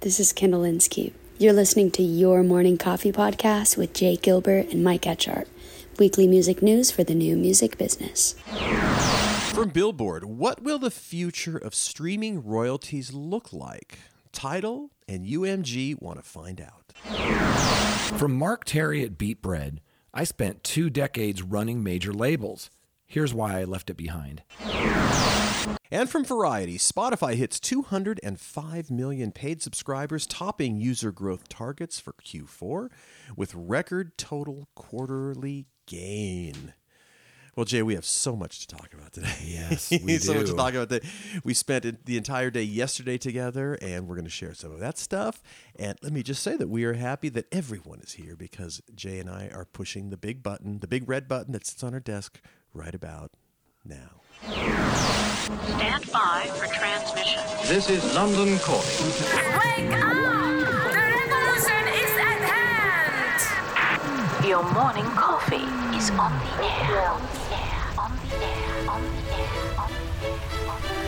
This is Kendall Inskeep. You're listening to Your Morning Coffee Podcast with Jay Gilbert and Mike Etchart. Weekly music news for the new music business. From Billboard, what will the future of streaming royalties look like? Tidal and UMG want to find out. From Mark Terry at beatBread, I spent two decades running major labels. Here's why I left it behind. And from Variety, Spotify hits 205 million paid subscribers, topping user growth targets for Q4 with record total quarterly gain. Well, Jay, we have so much to talk about today. Yes, we so do. much to talk about. Today. We spent the entire day yesterday together, and we're going to share some of that stuff. And let me just say that we are happy that everyone is here because Jay and I are pushing the big button, the big red button that sits on our desk right about now. Stand by for transmission. This is London calling. Wake up! The revolution is at hand! Your morning coffee is on the air. On the air. On the air. On the air. On the air. On the air.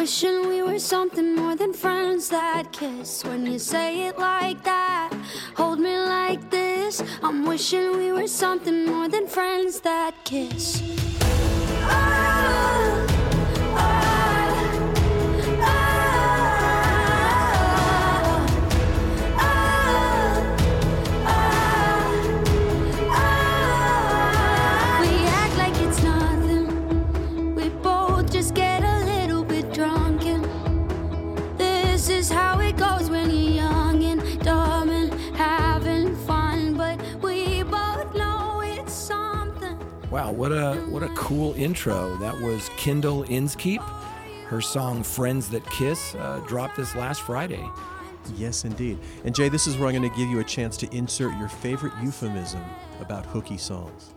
Wishing we were something more than friends that kiss. When you say it like that, hold me like this. I'm wishing we were something more than friends that kiss. Wow, what a what a cool intro. That was Kendall Inskeep. Her song "Friends That Kiss" uh, dropped this last Friday. Yes, indeed. And Jay, this is where I'm going to give you a chance to insert your favorite euphemism about hooky songs.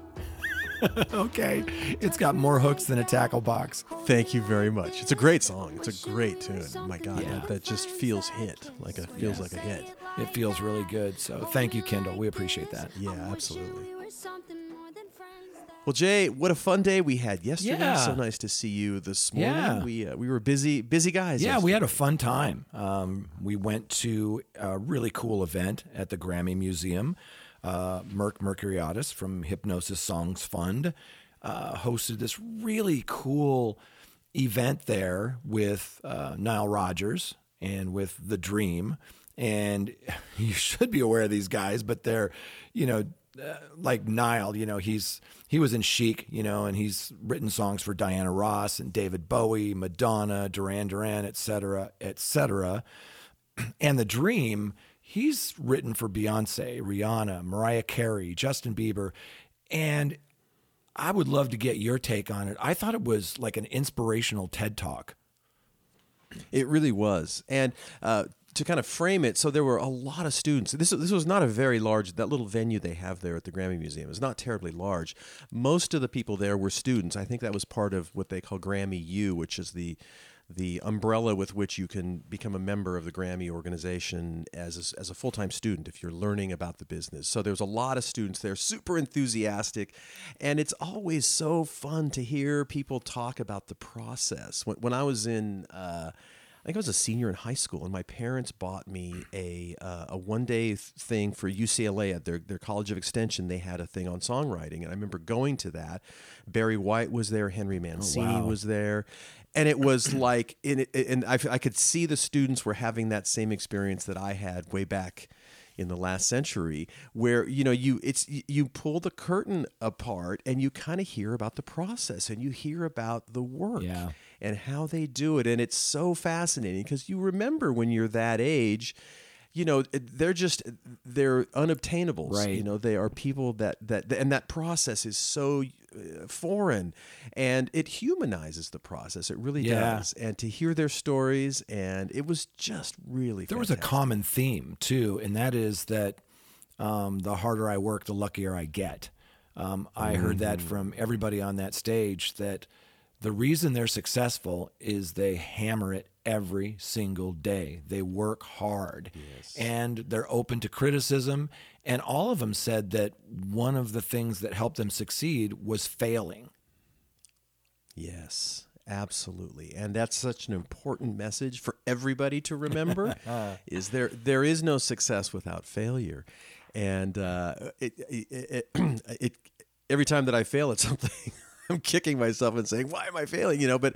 okay, it's got more hooks than a tackle box. Thank you very much. It's a great song. It's a great tune. My God, Yeah. that, that just feels hit. Like a feels like a hit. It feels really good. So thank you, Kendall. We appreciate that. Yeah, absolutely. Well, Jay, what a fun day we had yesterday. Yeah. So nice to see you this morning. Yeah. We uh, we were busy busy guys. Yeah, we had a fun time. Um, we went to a really cool event at the Grammy Museum. Uh, Merck Mercuriadis from Hipgnosis Songs Fund uh, hosted this really cool event there with uh, Nile Rodgers and with The Dream. And you should be aware of these guys, but they're, you know, like Nile, you know, he's he was in Chic, you know, and he's written songs for Diana Ross and David Bowie, Madonna, Duran Duran, et cetera, et cetera. And The Dream, he's written for Beyonce, Rihanna, Mariah Carey, Justin Bieber. And I would love to get your take on it. I thought it was like an inspirational TED talk. It really was. And uh, to kind of frame it, so there were a lot of students. This this was not a very large. That little venue they have there at the Grammy Museum is not terribly large. Most of the people there were students. I think that was part of what they call Grammy U, which is the the umbrella with which you can become a member of the Grammy organization as a, as a full time student if you're learning about the business. So there's a lot of students there, super enthusiastic, and it's always so fun to hear people talk about the process. When, when I was in uh, I think I was a senior in high school, and my parents bought me a uh, a one day thing for UCLA at their their College of Extension. They had a thing on songwriting, and I remember going to that. Barry White was there, Henry Mancini wow. was there, and it was like, it, and I, I could see the students were having that same experience that I had way back in the last century where you know you it's you pull the curtain apart and you kind of hear about the process and you hear about the work Yeah. And how they do it and it's so fascinating because you remember when you're that age you know they're just they're unobtainable Right. you know they are people that that and that process is so uh, foreign and it humanizes the process it really Yeah. does and to hear their stories and it was just really There was a common theme too, and that is that um, the harder I work, the luckier I get. Um, I heard that Mm-hmm. from everybody on that stage that the reason they're successful is they hammer it every single day. They work hard and they're open to criticism. And all of them said that one of the things that helped them succeed was failing. Yes, absolutely. And that's such an important message for everybody to remember is there there is no success without failure. And uh, it, it, it, it every time that I fail at something, I'm kicking myself and saying, "Why am I failing?" You know, but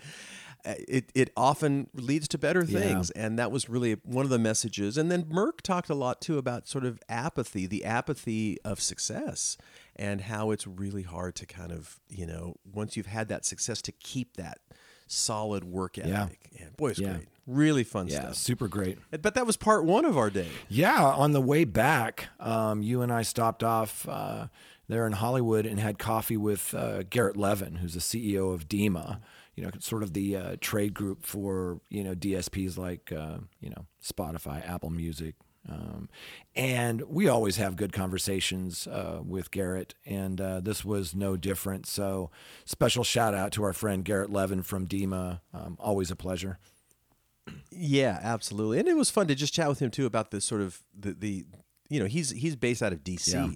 uh, it it often leads to better Yeah. things, and that was really one of the messages. And then Merck talked a lot too about sort of apathy, the apathy of success, and how it's really hard to kind of you know once you've had that success to keep that solid work ethic. Yeah. And boy, it's Yeah. great, really fun Yeah, stuff. super great. But that was part one of our day. Yeah, on the way back, um, you and I stopped off uh, there in Hollywood and had coffee with uh, Garrett Levin, who's the CEO of DiMA. You know, sort of the uh, trade group for you know DSPs like uh, you know Spotify, Apple Music. Um, and we always have good conversations uh, with Garrett, and uh, this was no different. So, special shout out to our friend Garrett Levin from DiMA. Um, always a pleasure. Yeah, absolutely. And it was fun to just chat with him too about the sort of the, the you know, he's he's based out of DC. Yeah.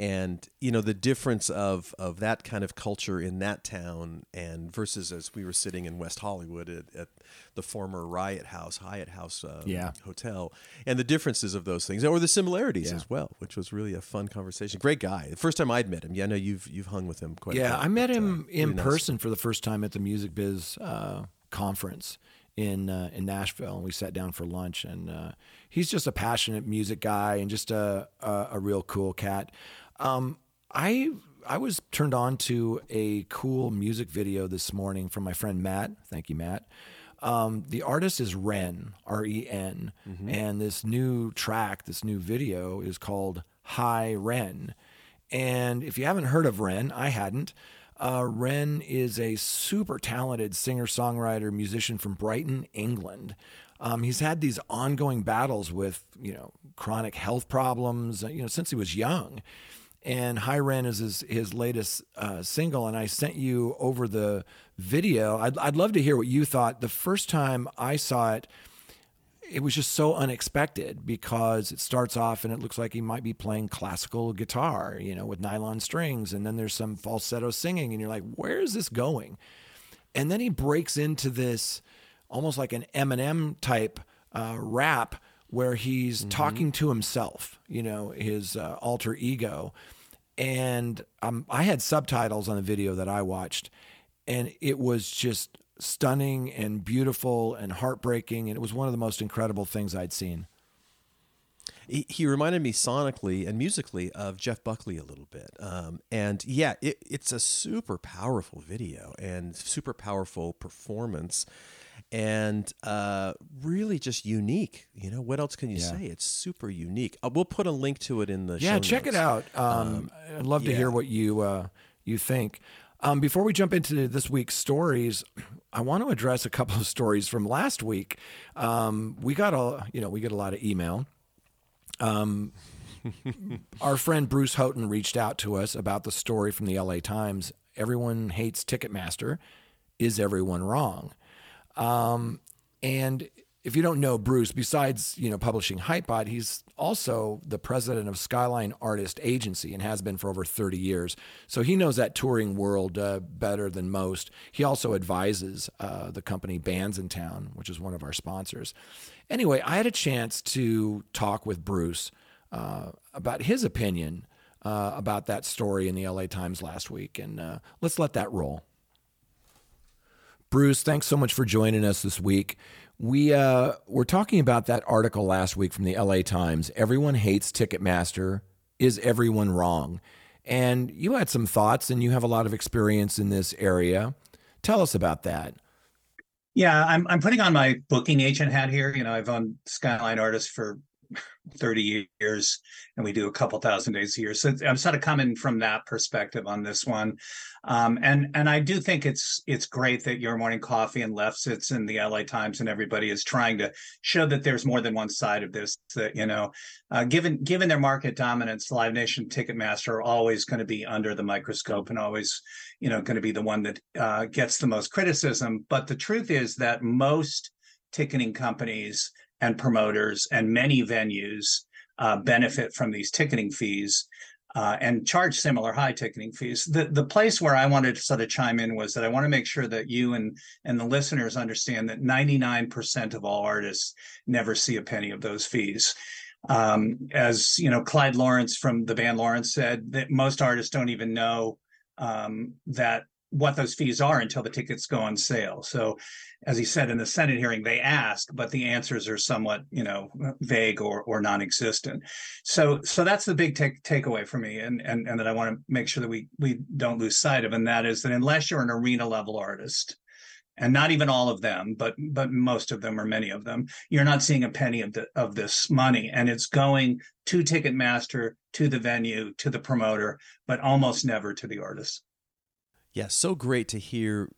And you know the difference of of that kind of culture in that town and versus as we were sitting in West Hollywood at, at the former Riot House, Hyatt House uh, Yeah. hotel, and the differences of those things or the similarities Yeah. as well, which was really a fun conversation. Great guy. The first time I'd met him, yeah, I know you've you've hung with him quite. a bit. Yeah, I met but, uh, him in really nice. person for the first time at the Music Biz uh, conference in uh, in Nashville, and we sat down for lunch. And uh, he's just a passionate music guy and just a a, a real cool cat. Um, I I was turned on to a cool music video this morning from my friend Matt. Thank you, Matt. Um, the artist is Ren, R E N, and this new track, this new video is called Hi Ren. And if you haven't heard of Ren, I hadn't. Uh, Ren is a super talented singer songwriter musician from Brighton, England. Um, he's had these ongoing battles with you know chronic health problems, you know, since he was young. And Hi Ren is his, his latest uh, single, and I sent you over the video. I'd, I'd love to hear what you thought. The first time I saw it, it was just so unexpected because it starts off and it looks like he might be playing classical guitar, you know, with nylon strings, and then there's some falsetto singing, and you're like, where is this going? And then he breaks into this almost like an Eminem type uh, rap where he's talking to himself, you know, his uh, alter ego. And um, I had subtitles on the video that I watched, and it was just stunning and beautiful and heartbreaking. And it was one of the most incredible things I'd seen. he, he reminded me sonically and musically of Jeff Buckley a little bit. Um, and yeah, it, it's a super powerful video and super powerful performance and uh, really just unique. You know, what else can you Yeah. say? It's super unique. Uh, we'll put a link to it in the show. yeah check it out um, i'd love to hear what you uh, you think um, before we jump into this week's stories i want to address a couple of stories from last week um, we got a you know we get a lot of email um, our friend bruce houghton reached out to us about the story from the la times everyone hates ticketmaster is everyone wrong um, and if you don't know Bruce, besides you know publishing Hypebot, he's also the president of Skyline Artist Agency and has been for over 30 years. So he knows that touring world uh, better than most. He also advises uh, the company Bandsintown, which is one of our sponsors. Anyway, I had a chance to talk with Bruce uh, about his opinion uh, about that story in the LA Times last week, and uh, let's let that roll. Bruce, thanks so much for joining us this week. We uh, were talking about that article last week from the LA Times. Everyone hates Ticketmaster. Is everyone wrong? And you had some thoughts, and you have a lot of experience in this area. Tell us about that. Yeah, I'm I'm putting on my booking agent hat here. You know, I've owned Skyline Artists for 30 years and we do a couple thousand days a year. So I'm sort of coming from that perspective on this one. Um, and and I do think it's it's great that your morning coffee and Lefsetz in the LA Times and everybody is trying to show that there's more than one side of this. That you know, uh, given given their market dominance, Live Nation, Ticketmaster are always going to be under the microscope and always, you know, going to be the one that uh, gets the most criticism. But the truth is that most ticketing companies and promoters and many venues uh, benefit from these ticketing fees uh, and charge similar high ticketing fees. The the place where I wanted to sort of chime in was that I want to make sure that you and and the listeners understand that 99% of all artists never see a penny of those fees. Um, as you know, Clyde Lawrence from the band Lawrence said that most artists don't even know um, that what those fees are until the tickets go on sale. So, as he said in the Senate hearing, they ask, but the answers are somewhat, you know, vague or or non-existent. So, so that's the big take takeaway for me, and and and that I want to make sure that we we don't lose sight of, and that is that unless you're an arena level artist, and not even all of them, but but most of them or many of them, you're not seeing a penny of the of this money, and it's going to Ticketmaster, to the venue, to the promoter, but almost never to the artist. Yeah, so great to hear.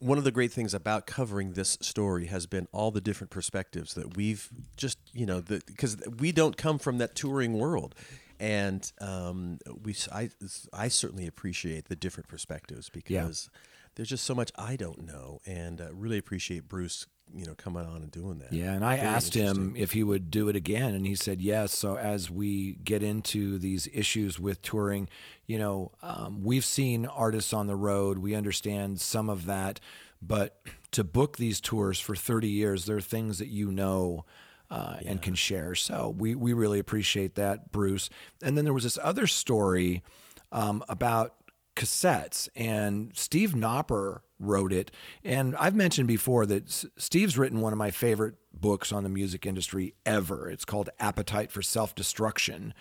One of the great things about covering this story has been all the different perspectives that we've just, you know, because we don't come from that touring world, and um, we, I, I certainly appreciate the different perspectives because yeah. there's just so much I don't know, and uh, really appreciate Bruce you know coming on and doing that. Yeah, and I Very asked him if he would do it again, and he said yes. So as we get into these issues with touring, you know, um, we've seen artists on the road. We understand some of that, but to book these tours for 30 years, there are things that you know. Uh, yeah. And can share. So we, we really appreciate that, Bruce. And then there was this other story um, about cassettes, and Steve Knopper wrote it. And I've mentioned before that Steve's written one of my favorite books on the music industry ever. It's called Appetite for Self Destruction.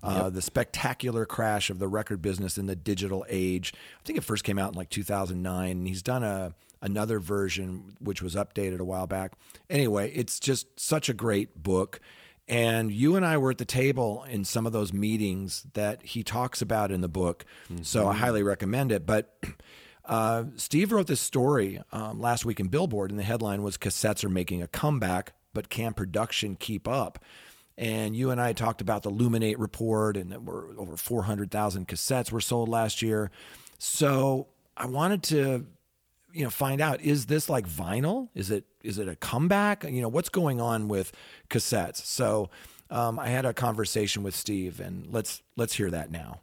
Uh, yep. The spectacular crash of the record business in the digital age. I think it first came out in like 2009. And he's done a another version which was updated a while back. Anyway, it's just such a great book. And you and I were at the table in some of those meetings that he talks about in the book. Mm-hmm. So I highly recommend it. But uh, Steve wrote this story um, last week in Billboard, and the headline was Cassettes are making a comeback, but can production keep up? And you and I talked about the Luminate report, and that were over 400,000 cassettes were sold last year. So I wanted to, you know, find out is this like vinyl? Is it is it a comeback? You know, what's going on with cassettes? So um, I had a conversation with Steve, and let's let's hear that now.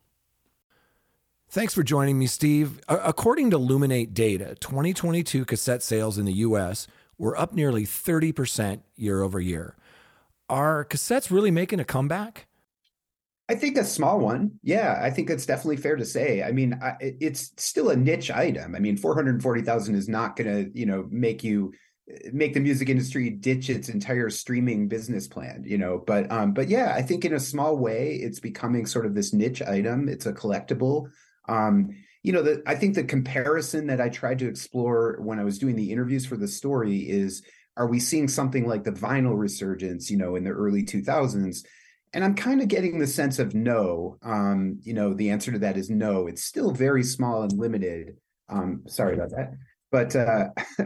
Thanks for joining me, Steve. According to Luminate data, 2022 cassette sales in the US were up nearly 30% year over year. Are cassettes really making a comeback? I think a small one. Yeah, I think it's definitely fair to say. I mean, I, it's still a niche item. I mean, 440,000 is not going to, you know, make you make the music industry ditch its entire streaming business plan, you know, but um but yeah, I think in a small way it's becoming sort of this niche item. It's a collectible um, you know, the, I think the comparison that I tried to explore when I was doing the interviews for the story is are we seeing something like the vinyl resurgence, you know, in the early 2000s? And I'm kind of getting the sense of no. Um, you know, the answer to that is no. It's still very small and limited. Um, sorry about that. But uh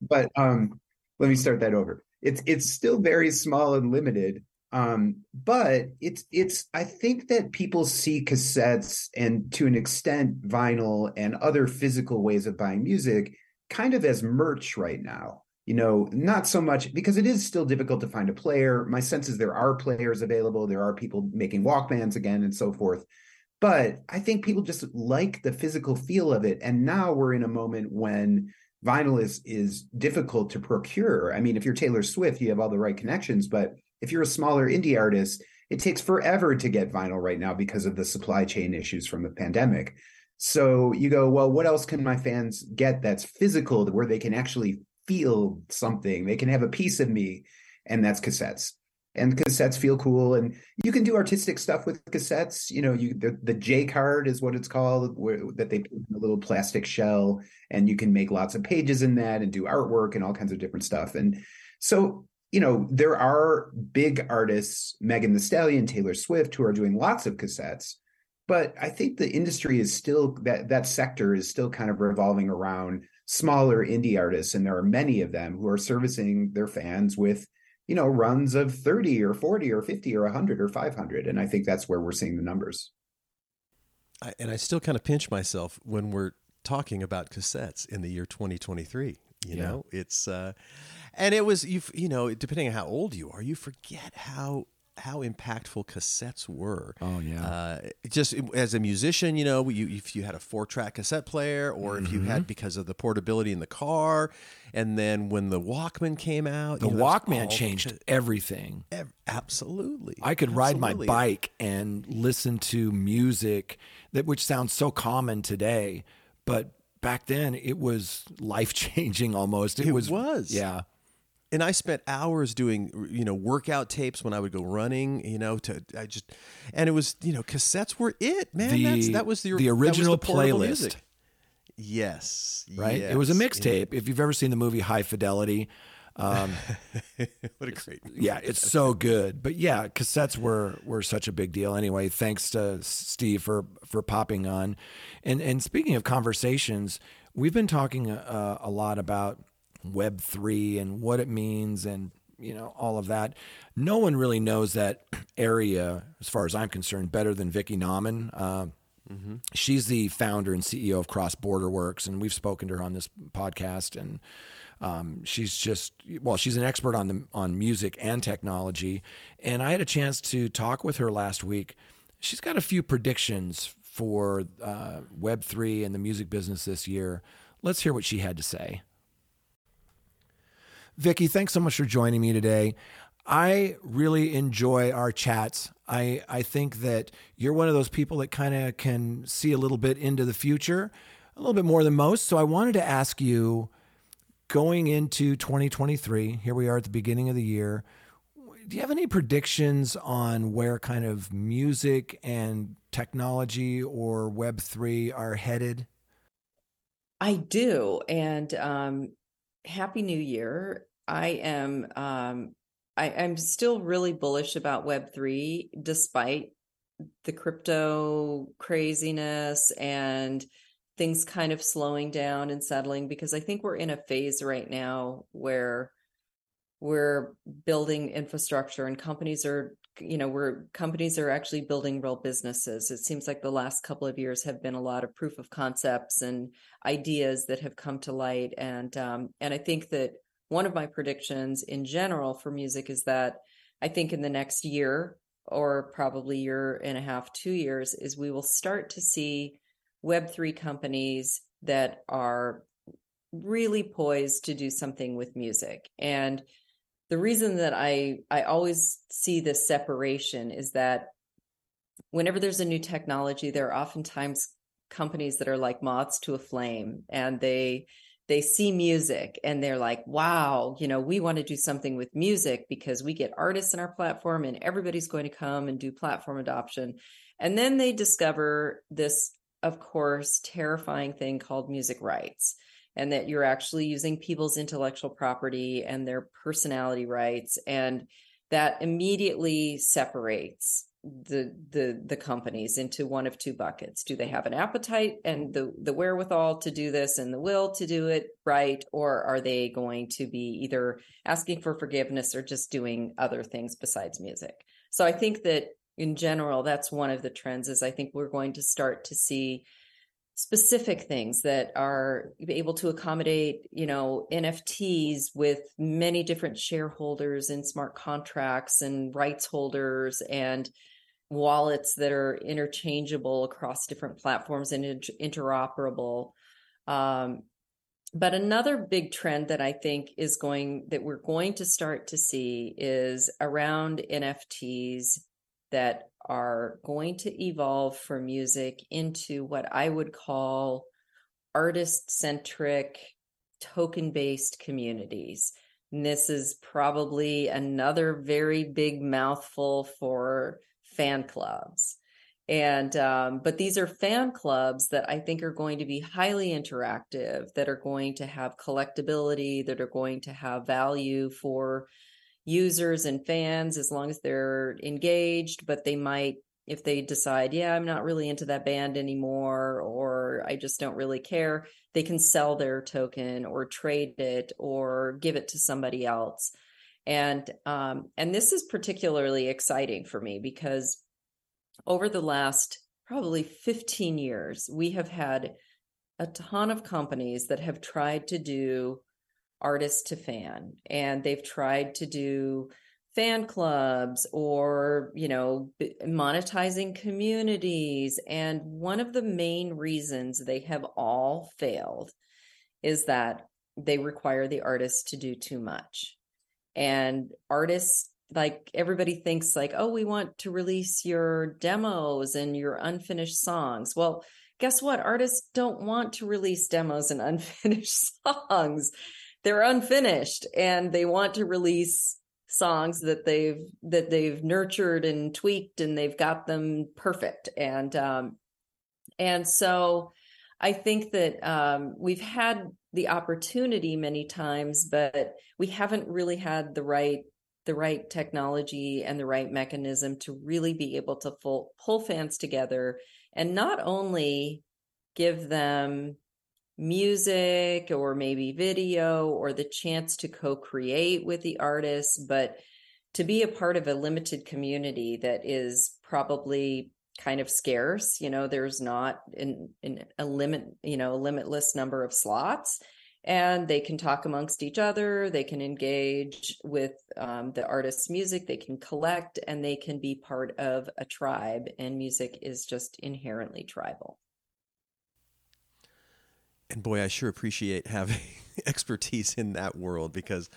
but um let me start that over. It's it's still very small and limited, um, but it's it's I think that people see cassettes and to an extent vinyl and other physical ways of buying music kind of as merch right now. you know, not so much because it is still difficult to find a player. My sense is there are players available, there are people making Walkmans again and so forth. But I think people just like the physical feel of it. And now we're in a moment when vinyl is is difficult to procure. I mean, if you're Taylor Swift, you have all the right connections, but if you're a smaller indie artist, it takes forever to get vinyl right now because of the supply chain issues from the pandemic. So you go, well, what else can my fans get that's physical where they can actually feel something? They can have a piece of me, and that's cassettes. And cassettes feel cool, and you can do artistic stuff with cassettes. You know, you the, the J card is what it's called, where, that they put in a little plastic shell, and you can make lots of pages in that and do artwork and all kinds of different stuff. And so you know, there are big artists, Megan Thee Stallion, Taylor Swift, who are doing lots of cassettes. But I think the industry is still that that sector is still kind of revolving around smaller indie artists, and there are many of them who are servicing their fans with, you know, runs of 30 or 40 or 50 or 100 or 500. And I think that's where we're seeing the numbers. I, and I still kind of pinch myself when we're talking about cassettes in the year 2023. You Yeah. know, it's uh, and it was you you know depending on how old you are, you forget how how impactful cassettes were. Oh yeah. Uh, just as a musician, you know, you, if you had a four track cassette player, or if you Mm-hmm. had because of the portability in the car, and then when the Walkman came out, the you know, Walkman changed everything. ev- absolutely. I could ride my bike and listen to music that which sounds so common today, but back then it was life changing almost. It, It was was. Yeah. and I spent hours doing you know workout tapes when I would go running. You know, to I just and it was you know cassettes were it man. The- That's, that was the the original portable playlist. music. Yes, Right? It was a yes. mixtape. If you've ever seen the movie High Fidelity, um, what a great yeah, it's so good. But yeah, cassettes were were such a big deal. Anyway, thanks to Steve for for popping on. And and speaking of conversations, we've been talking uh, a lot about Web three and what it means, and you know all of that. No one really knows that area, as far as I'm concerned, better than Vicky Nauman. Uh, She's the founder and CEO of Cross Border Works, and we've spoken to her on this podcast. And um, she's just well, she's an expert on the on music and technology. And I had a chance to talk with her last week. She's got a few predictions for uh, Web three and the music business this year. Let's hear what she had to say. Vicky, thanks so much for joining me today. I really enjoy our chats. I, I think that you're one of those people that kind of can see a little bit into the future, a little bit more than most. So I wanted to ask you going into 2023, here we are at the beginning of the year. Do you have any predictions on where kind of music and technology or Web3 are headed? I do. And um, Happy New Year. I am um, I, I'm still really bullish about Web3 despite the crypto craziness and things kind of slowing down and settling because I think we're in a phase right now where we're building infrastructure and companies are you know we're companies are actually building real businesses. It seems like the last couple of years have been a lot of proof of concepts and ideas that have come to light. And um, and i think that one of my predictions in general for music is that i think in the next year or probably year and a half two years is we will start to see web3 companies that are really poised to do something with music and the reason that I I always see this separation is that whenever there's a new technology, there are oftentimes companies that are like moths to a flame, and they they see music and they're like, "Wow, you know, we want to do something with music because we get artists in our platform, and everybody's going to come and do platform adoption." And then they discover this, of course, terrifying thing called music rights and that you're actually using people's intellectual property and their personality rights and that immediately separates the the the companies into one of two buckets. Do they have an appetite and the the wherewithal to do this and the will to do it right or are they going to be either asking for forgiveness or just doing other things besides music? So i think that in general that's one of the trends is i think we're going to start to see specific things that are able to accommodate, you know, NFTs with many different shareholders and smart contracts and rights holders and wallets that are interchangeable across different platforms and inter- interoperable. Um, but another big trend that I think is going that we're going to start to see is around NFTs that are going to evolve for music into what I would call artist centric, token based communities. And this is probably another very big mouthful for fan clubs. And, um, but these are fan clubs that I think are going to be highly interactive, that are going to have collectability, that are going to have value for users and fans as long as they're engaged, but they might, if they decide, yeah, I'm not really into that band anymore, or I just don't really care, they can sell their token or trade it or give it to somebody else. And um, and this is particularly exciting for me because over the last probably 15 years, we have had a ton of companies that have tried to do artist to fan and they've tried to do fan clubs or you know monetizing communities and one of the main reasons they have all failed is that they require the artist to do too much. And artists like everybody thinks like oh we want to release your demos and your unfinished songs. Well guess what? Artists don't want to release demos and unfinished songs they're unfinished and they want to release songs that they've that they've nurtured and tweaked and they've got them perfect. And um and so i think that um we've had the opportunity many times but we haven't really had the right the right technology and the right mechanism to really be able to full, pull fans together and not only give them music or maybe video or the chance to co-create with the artist but to be a part of a limited community that is probably kind of scarce you know there's not in, in a limit you know a limitless number of slots and they can talk amongst each other they can engage with um, the artist's music they can collect and they can be part of a tribe and music is just inherently tribal and boy, I sure appreciate having expertise in that world because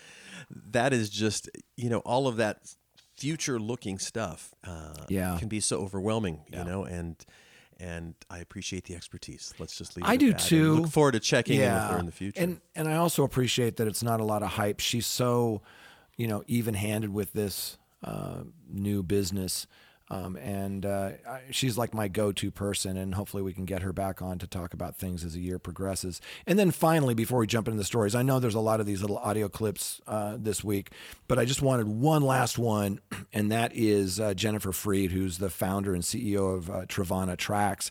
that is just, you know, all of that future looking stuff uh, yeah. can be so overwhelming, yeah. you know, and and I appreciate the expertise. Let's just leave. It. I do too. look forward to checking yeah. in with her in the future. And and I also appreciate that it's not a lot of hype. She's so, you know, even handed with this uh, new business. Um, and uh, she's like my go-to person, and hopefully we can get her back on to talk about things as the year progresses. And then finally, before we jump into the stories, I know there's a lot of these little audio clips uh, this week, but I just wanted one last one, and that is uh, Jennifer Freed, who's the founder and CEO of uh, Trevanna Tracks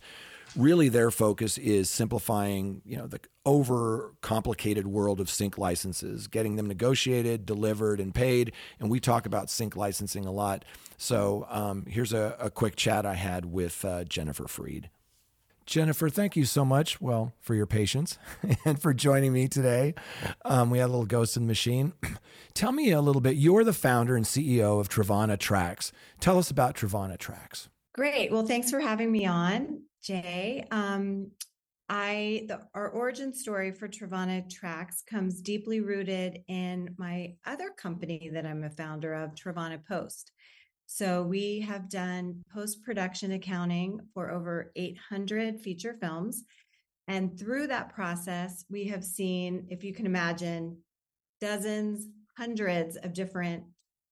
really their focus is simplifying you know the over complicated world of sync licenses getting them negotiated delivered and paid and we talk about sync licensing a lot so um, here's a, a, quick chat i had with uh, jennifer freed Jennifer, thank you so much. Well, for your patience and for joining me today. Um, we had a little ghost in the machine. Tell me a little bit. You're the founder and CEO of Trevanna Tracks. Tell us about Trevanna Tracks. Great. Well, thanks for having me on. Jay. Um, I the our origin story for Trevanna Tracks comes deeply rooted in my other company that I'm a founder of, Trevanna Post. So we have done post production accounting for over 800 feature films. And through that process, we have seen, if you can imagine, dozens, hundreds of different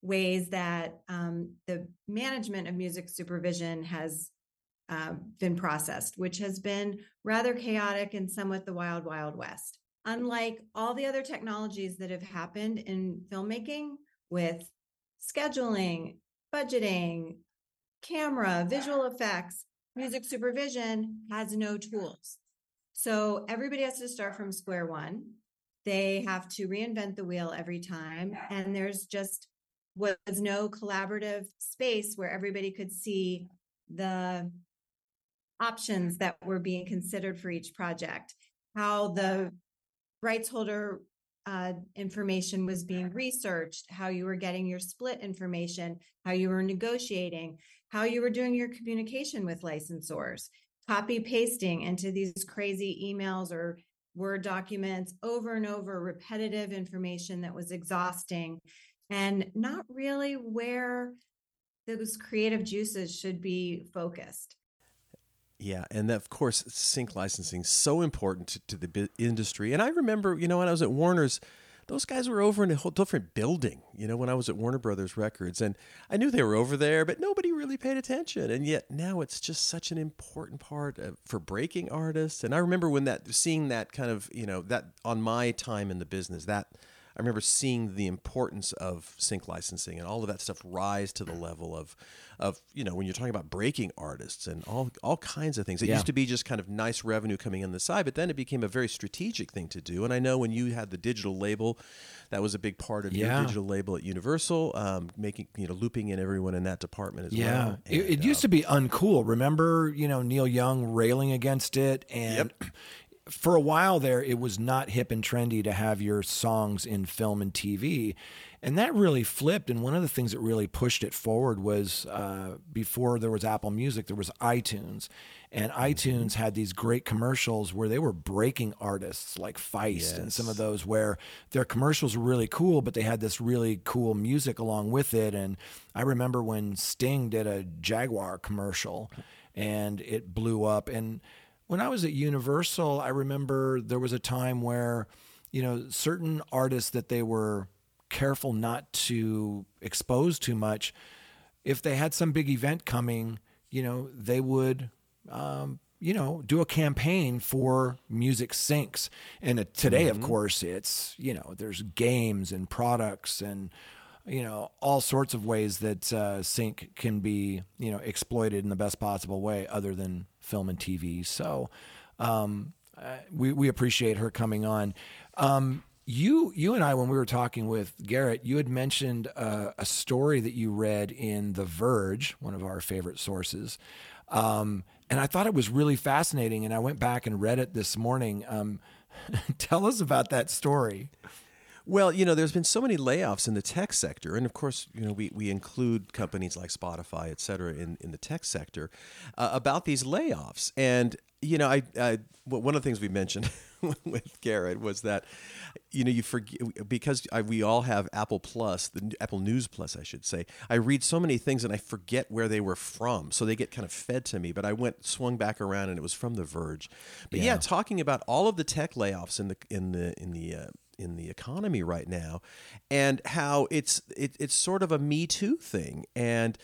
ways that um, the management of music supervision has uh, been processed, which has been rather chaotic and somewhat the wild, wild west. Unlike all the other technologies that have happened in filmmaking with scheduling, budgeting, camera, visual effects, music supervision has no tools. So everybody has to start from square one. They have to reinvent the wheel every time. And there's just was no collaborative space where everybody could see the options that were being considered for each project, how the rights holder uh, information was being researched, how you were getting your split information, how you were negotiating, how you were doing your communication with licensors, copy pasting into these crazy emails or Word documents over and over, repetitive information that was exhausting and not really where those creative juices should be focused. Yeah, and of course, sync licensing so important to, to the bi- industry. And I remember, you know, when I was at Warner's, those guys were over in a whole different building. You know, when I was at Warner Brothers Records, and I knew they were over there, but nobody really paid attention. And yet now it's just such an important part of, for breaking artists. And I remember when that, seeing that kind of, you know, that on my time in the business, that I remember seeing the importance of sync licensing and all of that stuff rise to the level of, of you know, when you're talking about breaking artists and all all kinds of things. It Yeah. used to be just kind of nice revenue coming in the side, but then it became a very strategic thing to do. And I know when you had the digital label, that was a big part of Yeah. your digital label at Universal, um, making you know looping in everyone in that department as Yeah, well. it, it used to be uncool. Remember, you know, Neil Young railing against it, and for a while there, it was not hip and trendy to have your songs in film and TV, and that really flipped. And one of the things that really pushed it forward was uh, before there was Apple Music, there was iTunes, and iTunes had these great commercials where they were breaking artists like Feist and some of those where their commercials were really cool, but they had this really cool music along with it. And I remember when Sting did a Jaguar commercial and it blew up. And when I was at Universal, I remember there was a time where, you know, certain artists that they were careful not to expose too much, if they had some big event coming, you know, they would um, you know, do a campaign for music syncs. And today, of Mhm. course, it's, you know, there's games and products and, you know, all sorts of ways that uh, sync can be, you know, exploited in the best possible way other than film and TV. So um, uh, we, we appreciate her coming on. Um, you, you and I, when we were talking with Garrett, you had mentioned uh, a story that you read in The Verge, one of our favorite sources, um, and I thought it was really fascinating. And I went back and read it this morning. Um, tell us about that story. Well, you know, there's been so many layoffs in the tech sector, and of course, you know, we, we include companies like Spotify, et cetera, in, in the tech sector uh, about these layoffs. And you know, I, I one of the things we mentioned with Garrett was that you know you forget because I, we all have Apple Plus, the Apple News Plus, I should say. I read so many things and I forget where they were from, so they get kind of fed to me. But I went swung back around and it was from The Verge. But yeah, Yeah. talking about all of the tech layoffs in the in the in the uh, in the economy right now, and how it's it, it's sort of a Me Too thing. And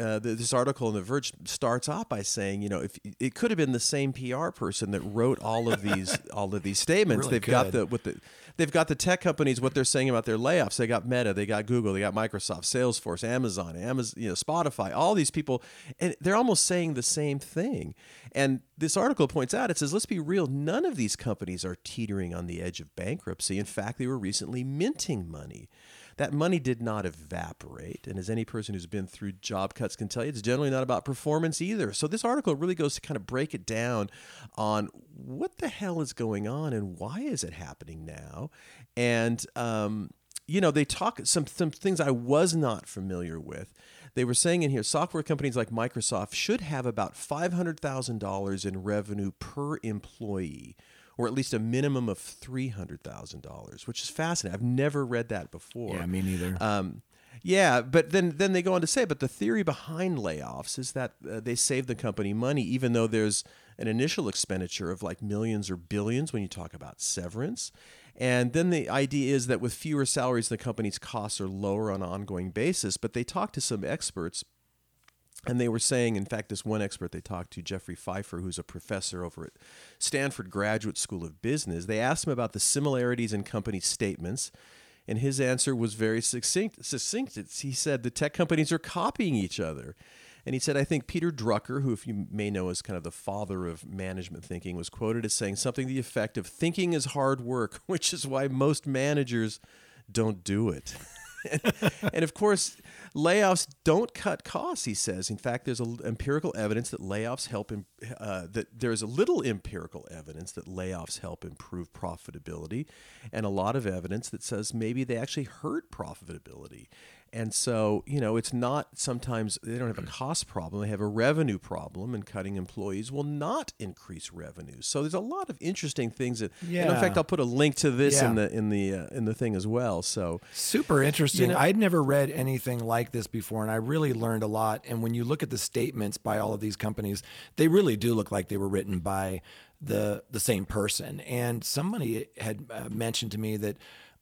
uh, this article in The Verge starts off by saying, you know, if it could have been the same PR person that wrote all of these all of these statements. Really they've got the with the they've got the tech companies what they're saying about their layoffs. They got Meta, they got Google, they got Microsoft, Salesforce, Amazon, Amazon, you know, Spotify, all these people, and they're almost saying the same thing. And this article points out, it says, let's be real, none of these companies are teetering on the edge of bankruptcy. In fact, they were recently minting money. That money did not evaporate. And as any person who's been through job cuts can tell you, it's generally not about performance either. So this article really goes to kind of break it down on what the hell is going on and why is it happening now. And, um, you know, they talk some, some things I was not familiar with. They were saying in here, software companies like Microsoft should have about $500,000 in revenue per employee, or at least a minimum of $300,000, which is fascinating. I've never read that before. Yeah, me neither. Um, yeah, but then then they go on to say, but the theory behind layoffs is that uh, they save the company money, even though there's an initial expenditure of like millions or billions when you talk about severance. And then the idea is that with fewer salaries, the company's costs are lower on an ongoing basis. But they talked to some experts and they were saying, in fact, this one expert they talked to, Jeffrey Pfeffer, who's a professor over at Stanford Graduate School of Business, they asked him about the similarities in company statements. And his answer was very succinct. succinct. He said the tech companies are copying each other. And he said, I think Peter Drucker, who, if you may know, is kind of the father of management thinking, was quoted as saying something to the effect of thinking is hard work, which is why most managers don't do it. and of course, layoffs don't cut costs. He says. In fact, there's empirical evidence that layoffs help. Im- uh, that there's a little empirical evidence that layoffs help improve profitability, and a lot of evidence that says maybe they actually hurt profitability. And so, you know, it's not sometimes they don't have a cost problem, they have a revenue problem, and cutting employees will not increase revenue. So there's a lot of interesting things that, and in fact, I'll put a link to this in the in the uh, in the thing as well. So Super interesting. You know- I'd never read anything like this before, and I really learned a lot. And when you look at the statements by all of these companies, they really do look like they were written by the the same person. And somebody had uh, mentioned to me that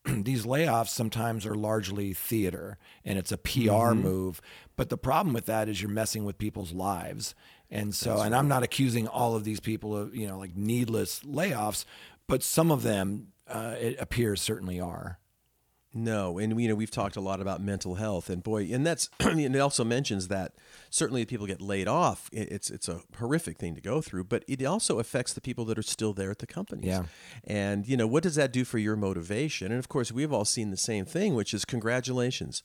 these layoffs sometimes are largely theater, and it's a PR Mhm. move. But the problem with that is you're messing with people's lives. And so, That's and I'm not accusing all of these people of you know like needless layoffs, but some of them uh, it appears certainly are. No, and you know we've talked a lot about mental health, and boy, and that's and it also mentions that certainly people get laid off, it's it's a horrific thing to go through, but it also affects the people that are still there at the companies. Yeah. and you know what does that do for your motivation? And of course, we've all seen the same thing, which is congratulations,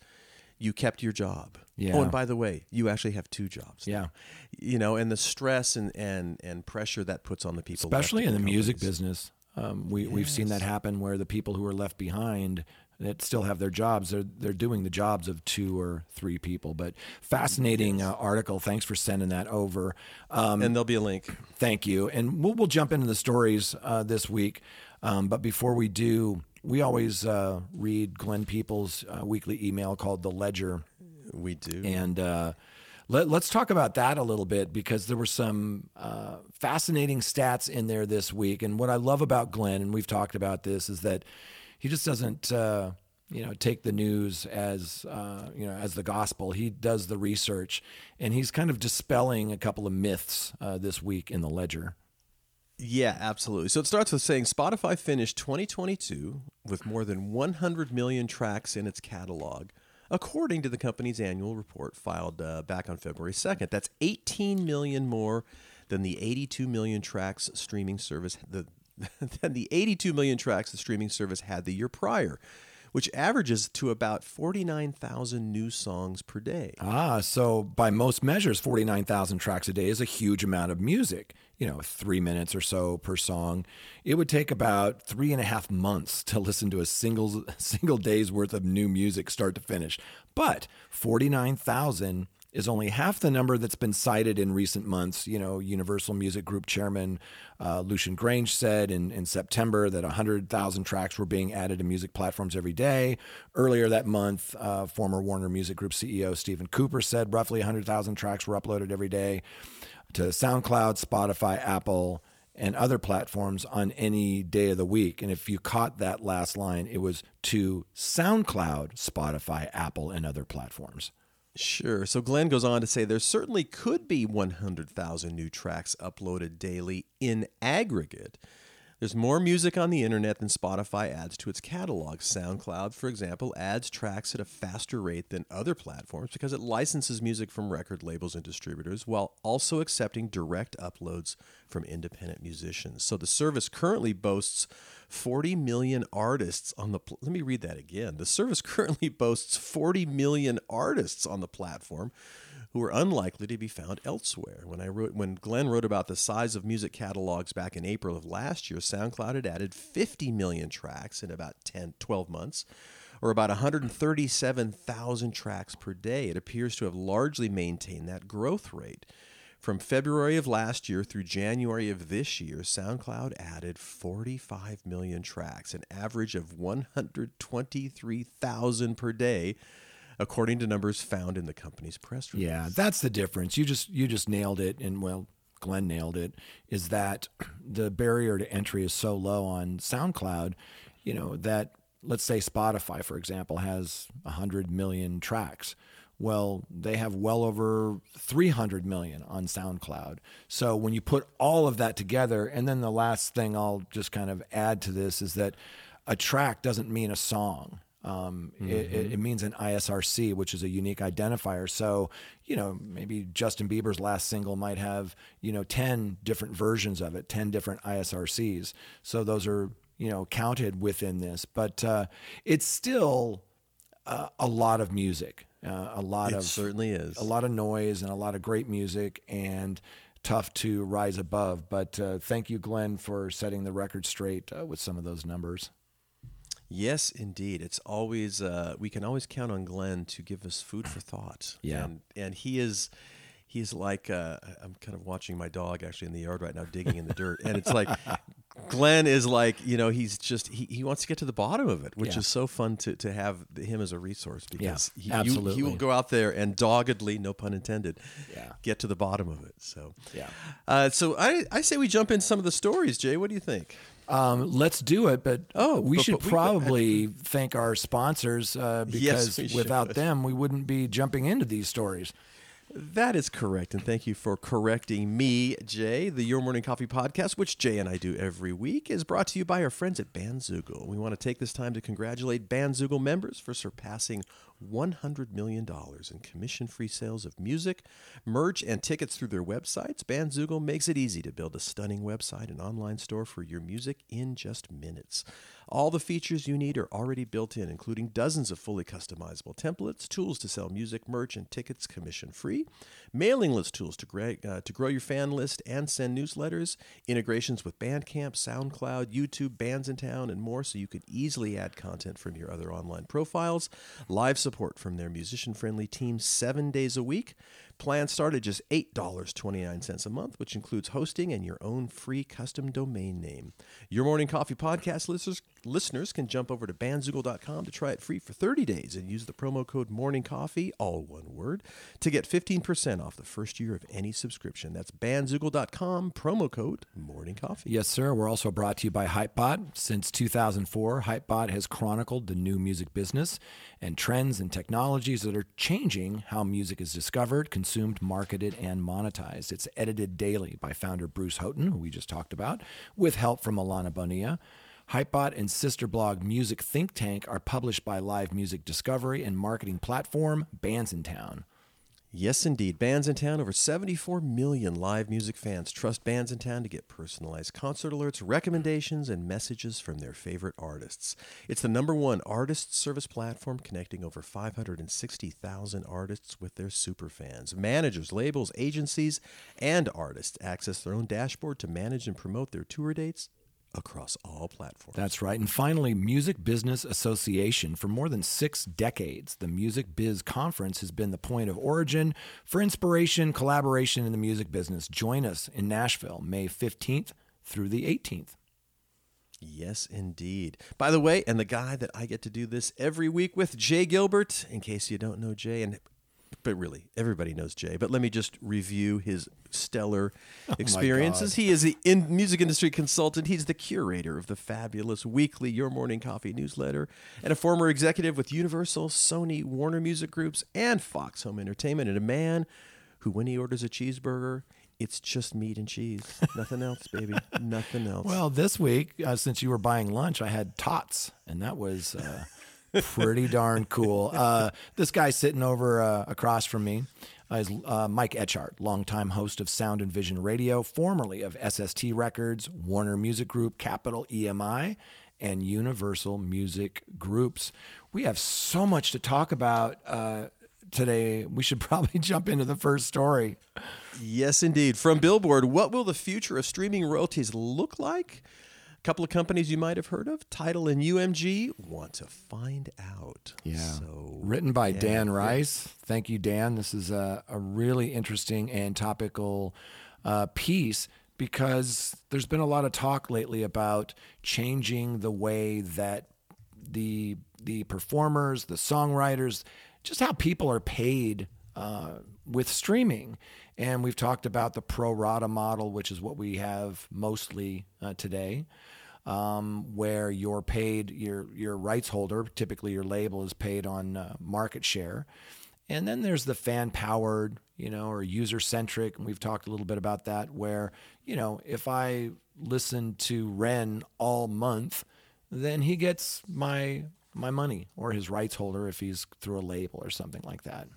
you kept your job. Yeah. Oh, and by the way, you actually have two jobs. now. Yeah. You know, and the stress and and and pressure that puts on the people, especially in the music business. Um, we we've seen that happen where the people who are left behind that still have their jobs they're they're doing the jobs of two or three people. But fascinating uh, article. Thanks for sending that over. Um, and there'll be a link. Thank you. And we'll we'll jump into the stories uh, this week. Um, but before we do, we always uh, read Glenn Peoples' uh, weekly email called the Ledger. We do. And uh, let, us talk about that a little bit because there were some uh, fascinating stats in there this week. And what I love about Glenn, and we've talked about this, is that he just doesn't. Uh, you know, take the news as uh, you know as the gospel. He does the research, and he's kind of dispelling a couple of myths uh, this week in the ledger. Yeah, absolutely. So it starts with saying Spotify finished 2022 with more than 100 million tracks in its catalog, according to the company's annual report filed uh, back on February 2nd. That's 18 million more than the 82 million tracks streaming service the than the 82 million tracks the streaming service had the year prior, which averages to about 49,000 new songs per day. Ah, so by most measures, 49,000 tracks a day is a huge amount of music. You know, three minutes or so per song. It would take about three and a half months to listen to a single single day's worth of new music, start to finish. But 49,000 is only half the number that's been cited in recent months. You know, Universal Music Group chairman uh, Lucian Grainge said in, in September that 100,000 tracks were being added to music platforms every day. Earlier that month, uh, former Warner Music Group CEO Stephen Cooper said roughly 100,000 tracks were uploaded every day to SoundCloud, Spotify, Apple, and other platforms on any day of the week. And if you caught that last line, it was to SoundCloud, Spotify, Apple, and other platforms. Sure. So Glenn goes on to say there certainly could be 100,000 new tracks uploaded daily in aggregate. There's more music on the internet than Spotify adds to its catalog. SoundCloud, for example, adds tracks at a faster rate than other platforms because it licenses music from record labels and distributors while also accepting direct uploads from independent musicians. So the service currently boasts 40 million artists on the pl- Let me read that again. The service currently boasts 40 million artists on the platform who are unlikely to be found elsewhere. When I wrote when Glenn wrote about the size of music catalogs back in April of last year, SoundCloud had added 50 million tracks in about 10 12 months or about 137,000 tracks per day. It appears to have largely maintained that growth rate. From February of last year through January of this year, SoundCloud added 45 million tracks, an average of 123,000 per day, according to numbers found in the company's press release. Yeah, that's the difference. You just you just nailed it, and well, Glenn nailed it. Is that the barrier to entry is so low on SoundCloud? You know that let's say Spotify, for example, has hundred million tracks. Well, they have well over 300 million on SoundCloud. So when you put all of that together, and then the last thing I'll just kind of add to this is that a track doesn't mean a song. Um, it, it, it means an ISRC, which is a unique identifier. So, you know, maybe Justin Bieber's last single might have, you know, 10 different versions of it, 10 different ISRCs. So those are, you know, counted within this. But uh, it's still uh, a lot of music, uh, a lot It of certainly is. a lot of noise and a lot of great music and tough to rise above. But uh, thank you, Glenn, for setting the record straight uh, with some of those numbers. Yes, indeed. It's always uh, we can always count on Glenn to give us food for thought. Yeah. and and he is he's like uh, I'm kind of watching my dog actually in the yard right now digging in the dirt, and it's like Glenn is like you know he's just he, he wants to get to the bottom of it, which Yeah. is so fun to to have him as a resource because he, you- he will go out there and doggedly, no pun intended, Yeah. get to the bottom of it. So Yeah. uh, so I I say we jump in some of the stories. Jay, what do you think? Um, let's do it, but Oh, we but- should but we- probably thank our sponsors uh, because we without should. them, we wouldn't be jumping into these stories. That is correct. And thank you for correcting me, Jay. The Your Morning Coffee podcast, which Jay and I do every week, is brought to you by our friends at Bandzoogle. We want to take this time to congratulate Bandzoogle members for surpassing $100 million in commission free sales of music, merch, and tickets through their websites. Bandzoogle makes it easy to build a stunning website and online store for your music in just minutes. All the features you need are already built in, including dozens of fully customizable templates, tools to sell music, merch, and tickets commission free, mailing list tools to, gra- uh, to grow your fan list and send newsletters, integrations with Bandcamp, SoundCloud, YouTube, Bandsintown, and more so you can easily add content from your other online profiles, live support from their musician friendly team seven days a week. Plans start at just $8.29 a month, which includes hosting and your own free custom domain name. Your Morning Coffee podcast listeners, listeners can jump over to bandzoogle.com to try it free for 30 days and use the promo code Morning Coffee, all one word, to get 15% off the first year of any subscription. That's bandzoogle.com, promo code Morning Coffee. Yes, sir. We're also brought to you by Hypebot. Since 2004, Hypebot has chronicled the new music business and trends and technologies that are changing how music is discovered, marketed, and monetized. It's edited daily by founder Bruce Houghton, who we just talked about, with help from Alana Bonilla. Hypebot and sister blog Music Think Tank are published by live music discovery and marketing platform Bandsintown. Yes, indeed. Bandsintown, over 74 million live music fans trust Bandsintown to get personalized concert alerts, recommendations, and messages from their favorite artists. It's the number one artist service platform connecting over 560,000 artists with their superfans. Managers, labels, agencies, and artists access their own dashboard to manage and promote their tour dates across all platforms. That's right. And finally, Music Business Association. For more than six decades, the Music Biz Conference has been the point of origin for inspiration, collaboration in the music business. Join us in Nashville, May 15th through the 18th. Yes, indeed. By the way, and the guy that I get to do this every week with, Jay Gilbert, in case you don't know Jay, and but really everybody knows Jay. But let me just review his stellar experiences. God. he is the in music industry consultant. He's the curator of the fabulous weekly Your Morning Coffee newsletter, and a former executive with Universal, Sony, Warner Music Groups, and Fox Home Entertainment, and a man who, when he orders a cheeseburger, it's just meat and cheese, nothing else, baby, nothing else. Well, this week, uh, since you were buying lunch, I had tots, and that was uh, pretty darn cool. Uh, this guy sitting over uh, across from me is uh, Mike Etchart, longtime host of Sound and Vision Radio, formerly of SST Records, Warner Music Group, Capitol EMI, and Universal Music Groups. We have so much to talk about uh, today. We should probably jump into the first story. Yes, indeed. From Billboard, what will the future of streaming royalties look like? Couple of companies you might have heard of, Tidal and UMG, want to find out. Yeah. So, Written by yeah. Dan Rys. Thank you, Dan. This is a, a really interesting and topical uh, piece because there's been a lot of talk lately about changing the way that the the performers, the songwriters, just how people are paid uh, with streaming. And we've talked about the pro rata model, which is what we have mostly uh, today um, where you're paid your your rights holder, typically your label is paid on uh, market share, and then there's the fan powered, you know, or user centric, we've talked a little bit about that. Where you know, if I listen to Ren all month, then he gets my my money or his rights holder if he's through a label or something like that.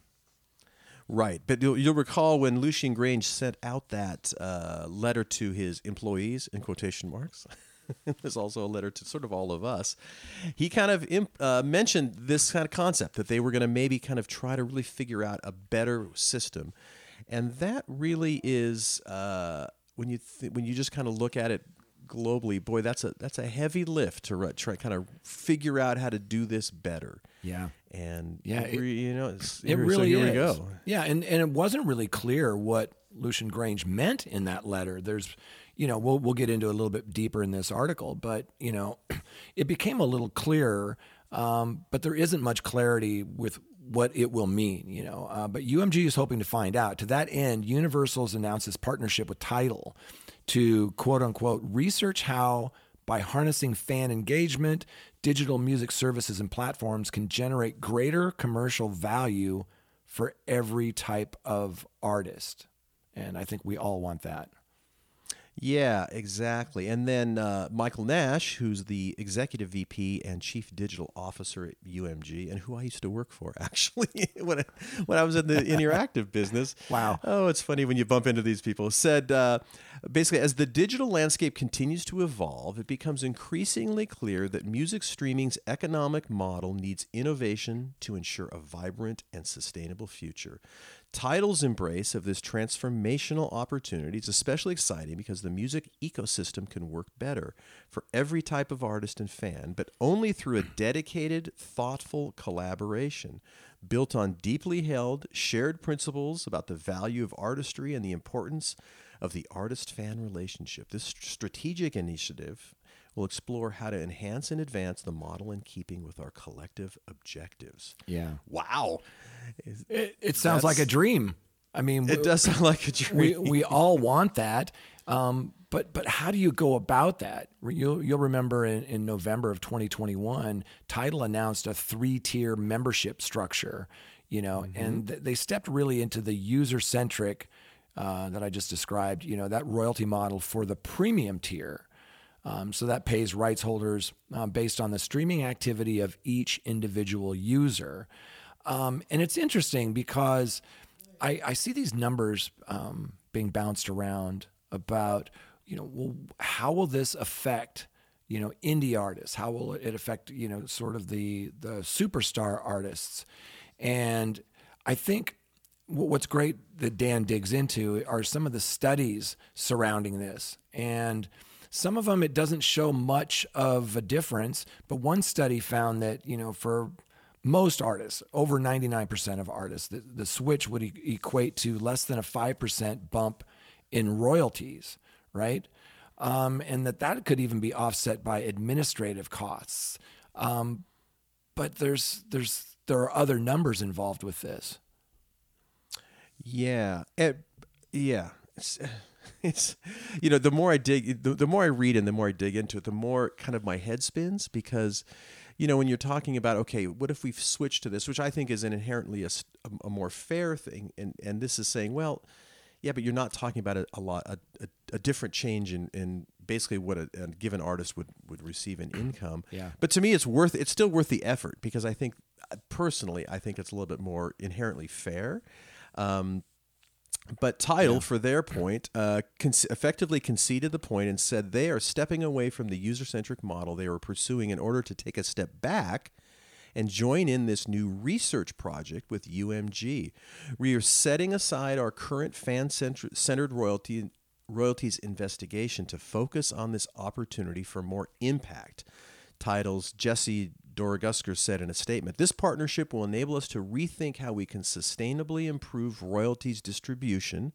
Right. But you'll, you'll recall when Lucian Grainge sent out that uh, letter to his employees, in quotation marks, There's also a letter to sort of all of us. He kind of imp, uh, mentioned this kind of concept that they were going to maybe kind of try to really figure out a better system, and that really is uh, when you th- when you just kind of look at it globally. Boy, that's a that's a heavy lift to ri- try kind of figure out how to do this better. Yeah. And Yeah, it, re- you know, it's, It here- so really here is. we go. Yeah, and, and it wasn't really clear what Lucian Grainge meant in that letter. There's, you know, we'll we'll get into a little bit deeper in this article, but you know, it became a little clearer. Um, but there isn't much clarity with what it will mean, you know. Uh, but UMG is hoping to find out. To that end, Universal's announced its partnership with Tidal to quote unquote research how by harnessing fan engagement, digital music services and platforms can generate greater commercial value for every type of artist. And I think we all want that. Yeah, exactly. And then uh, Michael Nash, who's the executive VP and chief digital officer at UMG, and who I used to work for actually when I, when I was in the interactive business. Wow. Oh, it's funny when you bump into these people. Said uh, basically, as the digital landscape continues to evolve, it becomes increasingly clear that music streaming's economic model needs innovation to ensure a vibrant and sustainable future. Tidal's embrace of this transformational opportunity is especially exciting because the music ecosystem can work better for every type of artist and fan, but only through a dedicated, thoughtful collaboration built on deeply held, shared principles about the value of artistry and the importance of the artist fan relationship. This strategic initiative will explore how to enhance and advance the model in keeping with our collective objectives. Yeah. Wow. It, it sounds like a dream. I mean, It does sound like a We, dream. we all want that. Um, but but how do you go about that? You'll you'll remember in, in November of 2021, Tidal announced a three tier membership structure. You know, and th- they stepped really into the user centric uh, that I just described. You know, that royalty model for the premium tier. Um, so that pays rights holders uh, based on the streaming activity of each individual user. Um, and it's interesting because I, I see these numbers um, being bounced around about, you know, well, how will this affect, you know, indie artists? How will it affect, you know, sort of the the superstar artists? And I think what's great that Dan digs into are some of the studies surrounding this. And some of them, it doesn't show much of a difference. But one study found that, you know, for most artists, over 99% of artists, the, the switch would e- equate to less than a 5% bump in royalties, right? Um, and that that could even be offset by administrative costs. Um, but there's there's there are other numbers involved with this. Yeah, it, yeah. It's, it's you know the more I dig, the, the more I read and the more I dig into it, the more kind of my head spins because you know when you're talking about okay, what if we've switched to this, which I think is an inherently a, a, more fair thing, and and this is saying well. Yeah, but you're not talking about a, a lot a, a, a different change in, in basically what a, a given artist would, would receive in income. Yeah. But to me, it's worth it's still worth the effort because I think personally I think it's a little bit more inherently fair. Um, but Tidal, for their point, uh, con- effectively conceded the point and said they are stepping away from the user centric model they were pursuing in order to take a step back and join in this new research project with UMG. We are setting aside our current fan centered royalty. Royalties investigation to focus on this opportunity for more impact. Tidal's Jesse Dorogusker said in a statement This partnership will enable us to rethink how we can sustainably improve royalties distribution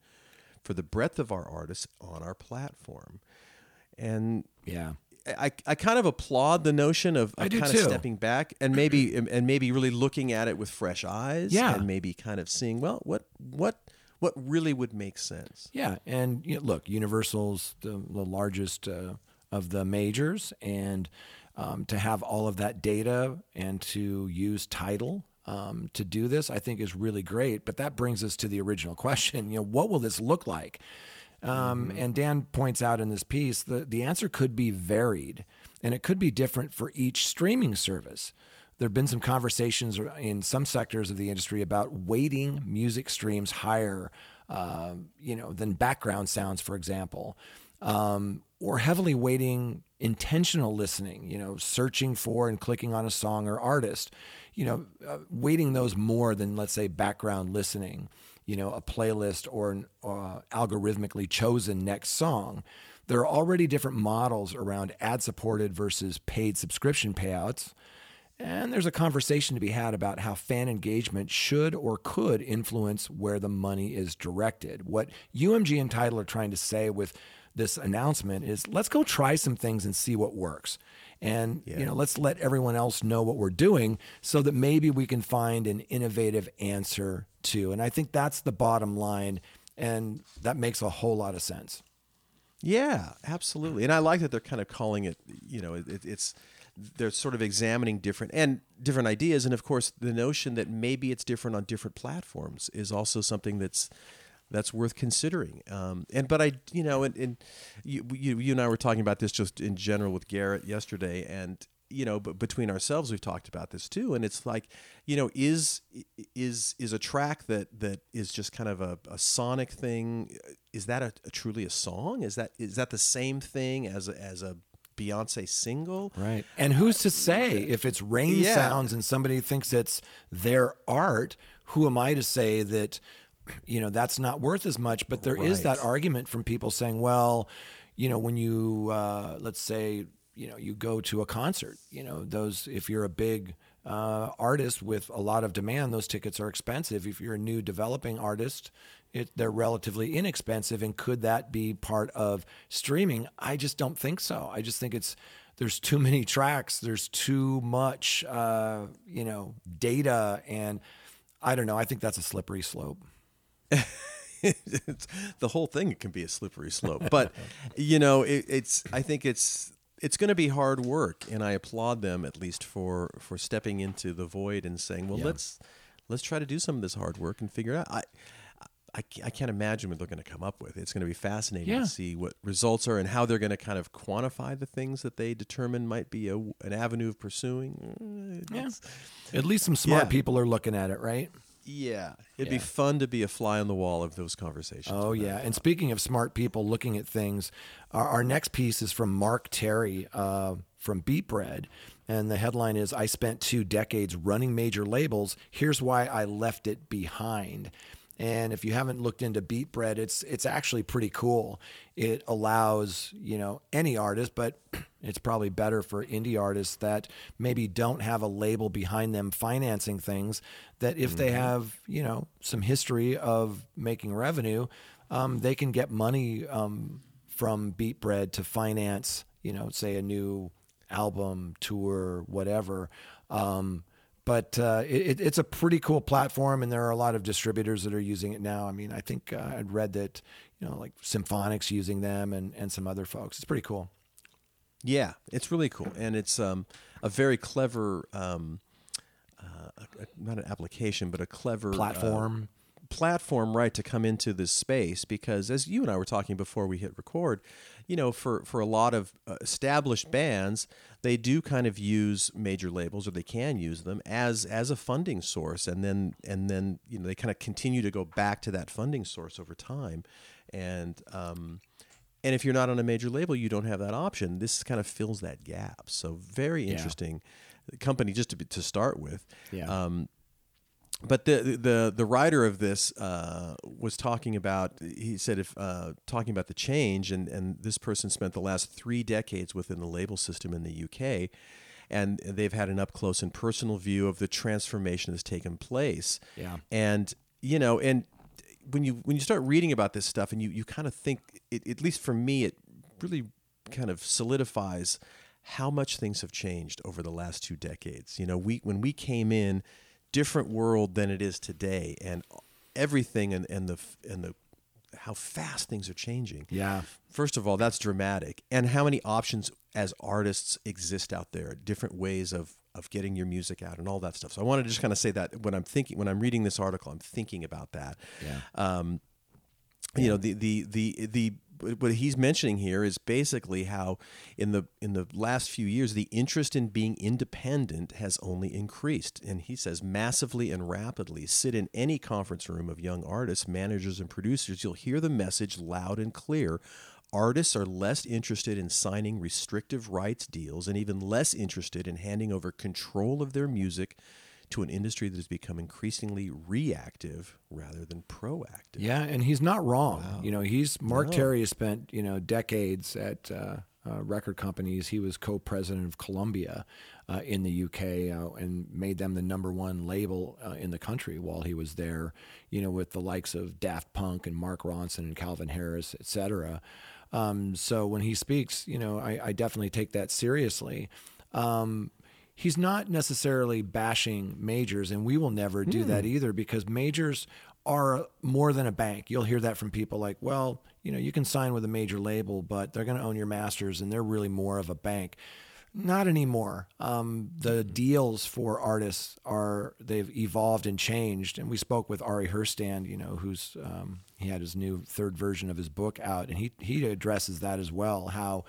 for the breadth of our artists on our platform. And yeah, I, I kind of applaud the notion of, of kind too. of stepping back and maybe and maybe really looking at it with fresh eyes Yeah. and maybe kind of seeing well what what what really would make sense. Yeah, and you know, look, Universal's the, the largest uh, of the majors, and um, to have all of that data and to use Tidal um, to do this, I think is really great. But that brings us to the original question: you know, what will this look like? Um, And Dan points out in this piece that the answer could be varied, and it could be different for each streaming service. There have been some conversations in some sectors of the industry about weighting music streams higher, um, you know, than background sounds, for example. Um, or heavily weighting intentional listening, you know, searching for and clicking on a song or artist, you know, uh, weighting those more than, let's say, background listening, you know, a playlist or an uh, algorithmically chosen next song. There are already different models around ad supported versus paid subscription payouts. And there's a conversation to be had about how fan engagement should or could influence where the money is directed. What UMG and Tidal are trying to say with this announcement is let's go try some things and see what works. And Yeah. you know, let's let everyone else know what we're doing so that maybe we can find an innovative answer to. And I think that's the bottom line and that makes a whole lot of sense. Yeah, absolutely. And I like that they're kind of calling it, you know, it, it's they're sort of examining different and different ideas and of course the notion that maybe it's different on different platforms is also something that's that's worth considering. Um, and but I, you know, and, and you, you you and I were talking about this just in general with Garrett yesterday, and you know, but between ourselves, we've talked about this too. And it's like, you know, is is is a track that that is just kind of a, a sonic thing? Is that a, a truly a song? Is that is that the same thing as a, as a Beyonce single? Right. And who's to say if it's rain Yeah. sounds and somebody thinks it's their art, who am I to say that you know that's not worth as much, but there is that argument from people saying, well, you know, when you uh, let's say, you know, you go to a concert, you know, those if you're a big uh, artist with a lot of demand, those tickets are expensive. If you're a new developing artist, it, they're relatively inexpensive. And could that be part of streaming? I just don't think so. I just think it's there's too many tracks. There's too much, uh, you know, data, and I don't know. I think that's a slippery slope. It's, the whole thing can be a slippery slope. But you know, it, it's I think it's it's going to be hard work, and I applaud them at least for for stepping into the void and saying, "Well, Yeah. let's let's try to do some of this hard work and figure it out." I I, I can't imagine what they're going to come up with. It's going to be fascinating Yeah. to see what results are and how they're going to kind of quantify the things that they determine might be a, an avenue of pursuing. Uh, Yeah. At least some smart Yeah. people are looking at it, right? Yeah, it'd Yeah. be fun to be a fly on the wall of those conversations. Oh yeah, and speaking of smart people looking at things, our, our next piece is from Mark Terry uh, from beatBread, and the headline is "I spent two decades running major labels. Here's why I left it behind." And if you haven't looked into beatBread, it's it's actually pretty cool. It allows you know any artist, but it's probably better for indie artists that maybe don't have a label behind them financing things. That if they Mhm. have you know some history of making revenue, um, they can get money um, from beatBread to finance you know say a new album, tour, whatever. Um, but uh, it, it's a pretty cool platform, and there are a lot of distributors that are using it now. I mean, I think uh, I'd read that you know, like Symphonic's using them, and and some other folks. It's pretty cool. Yeah, it's really cool, and it's um, a very clever, um, uh, not an application, but a clever uh, Platform. platform, right, to come into this space. Because as you and I were talking before we hit record, you know, for for a lot of uh, established bands, they do kind of use major labels, or they can use them as as a funding source, and then and then you know they kind of continue to go back to that funding source over time, and um, and if you're not on a major label, you don't have that option. This kind of fills that gap. So very Yeah. interesting company just to be, to start with. Yeah. Um, but the the the writer of this uh, was talking about. He said if uh, talking about the change, and and this person spent the last three decades within the label system in the UK, and they've had an up close and personal view of the transformation that's taken place. Yeah. And you know, and when you when you start reading about this stuff, and you you kind of think, it, at least for me, it really kind of solidifies how much things have changed over the last two decades. You know, we when we came in, different world than it is today, and everything and and the and the how fast things are changing. Yeah. First of all, that's dramatic, and how many options as artists exist out there, different ways of of getting your music out and all that stuff. So I wanted to just kind of say that when I'm thinking when I'm reading this article, I'm thinking about that. Yeah. Um, you know the the the the what he's mentioning here is basically how in the in the last few years the interest in being independent has only increased. And he says massively and rapidly sit in any conference room of young artists managers and producers you'll hear the message loud and clear. Artists are less interested in signing restrictive rights deals and even less interested in handing over control of their music to an industry that has become increasingly reactive rather than proactive. Yeah, and he's not wrong. You know, he's Mark No. Terry has spent you know decades at uh, uh, record companies. He was co-president of Columbia uh, in the UK uh, and made them the number one label uh, in the country while he was there. You know, with the likes of Daft Punk and Mark Ronson and Calvin Harris, etc. Um, so when he speaks, you know, I, I definitely take that seriously. Um, he's not necessarily bashing majors, and we will never do Hmm. that either because majors are more than a bank. You'll hear that from people like, well, you know, you can sign with a major label, but they're going to own your masters and they're really more of a bank. Not anymore. Um, the deals for artists are they've evolved and changed. And we spoke with Ari Herstand, you know, who's um, he had his new third version of his book out, and he he addresses that as well. How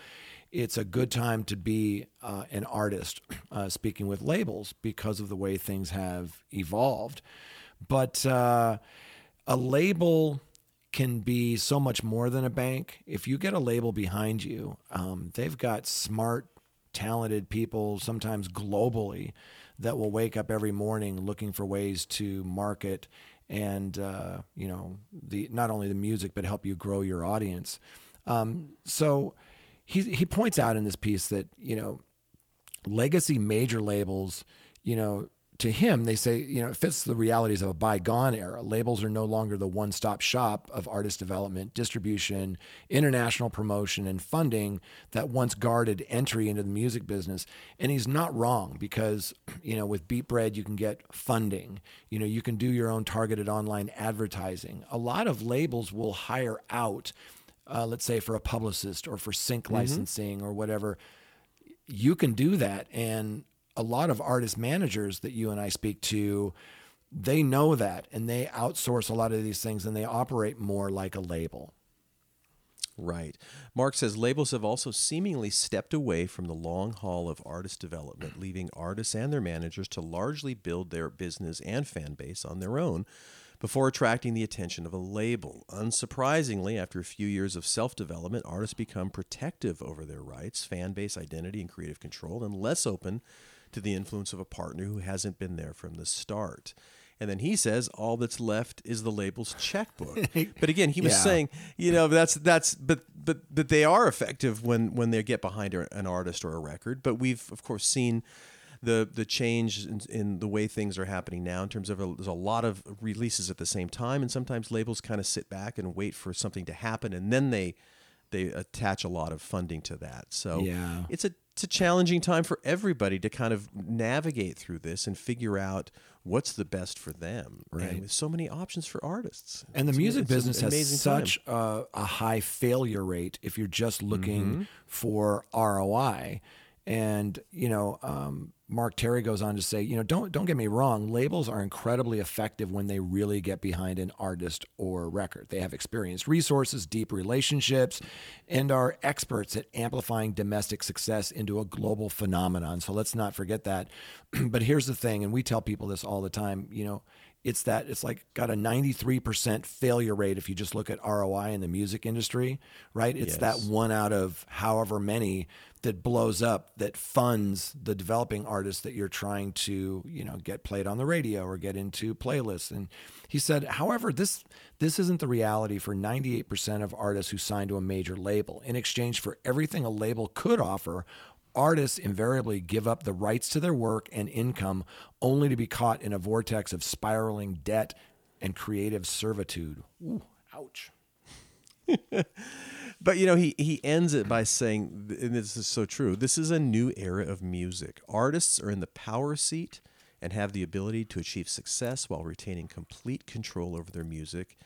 it's a good time to be uh, an artist, uh, speaking with labels because of the way things have evolved. But uh, a label can be so much more than a bank. If you get a label behind you, um, they've got smart, talented people, sometimes globally, that will wake up every morning looking for ways to market and uh, you know the not only the music but help you grow your audience. Um, so he he points out in this piece that you know legacy major labels, you know, to him, they say, you know, it fits the realities of a bygone era. Labels are no longer the one stop shop of artist development, distribution, international promotion, and funding that once guarded entry into the music business. And he's not wrong because, you know, with beatBread, you can get funding. You know, you can do your own targeted online advertising. A lot of labels will hire out, uh, let's say, for a publicist or for sync Mhm. licensing or whatever you can do that and a lot of artist managers that you and I speak to they know that and they outsource a lot of these things and they operate more like a label Right. Mark says labels have also seemingly stepped away from the long haul of artist development, leaving artists and their managers to largely build their business and fan base on their own before attracting the attention of a label. Unsurprisingly, after a few years of self development, artists become protective over their rights, fan base identity, and creative control, and less open to the influence of a partner who hasn't been there from the start. And then he says all that's left is the label's checkbook. but again, he was Yeah. saying, you know, that's that's but but but they are effective when when they get behind an artist or a record. But we've of course seen the the change in, in the way things are happening now in terms of a, there's a lot of releases at the same time, and sometimes labels kind of sit back and wait for something to happen, and then they they attach a lot of funding to that. So Yeah. it's a it's a challenging time for everybody to kind of navigate through this and figure out what's the best for them. Right. And with so many options for artists. And the It's- music it's business has such a, a high failure rate if you're just looking Mhm. for ROI. And you know, um, Mark Terry goes on to say, you know, don't don't get me wrong, labels are incredibly effective when they really get behind an artist or record. They have experienced resources, deep relationships, and are experts at amplifying domestic success into a global phenomenon. So let's not forget that. but here's the thing, and we tell people this all the time, you know, it's that it's like got a 93% failure rate if you just look at ROI in the music industry, right? It's that one out of however many that blows up that funds the developing artists that you're trying to, you know, get played on the radio or get into playlists. And he said, however, this this isn't the reality for 98% of artists who sign to a major label. In exchange for everything a label could offer, artists invariably give up the rights to their work and income only to be caught in a vortex of spiraling debt and creative servitude. Ooh, ouch. But you know, he he ends it by saying, and this is so true. This is a new era of music. Artists are in the power seat and have the ability to achieve success while retaining complete control over their music,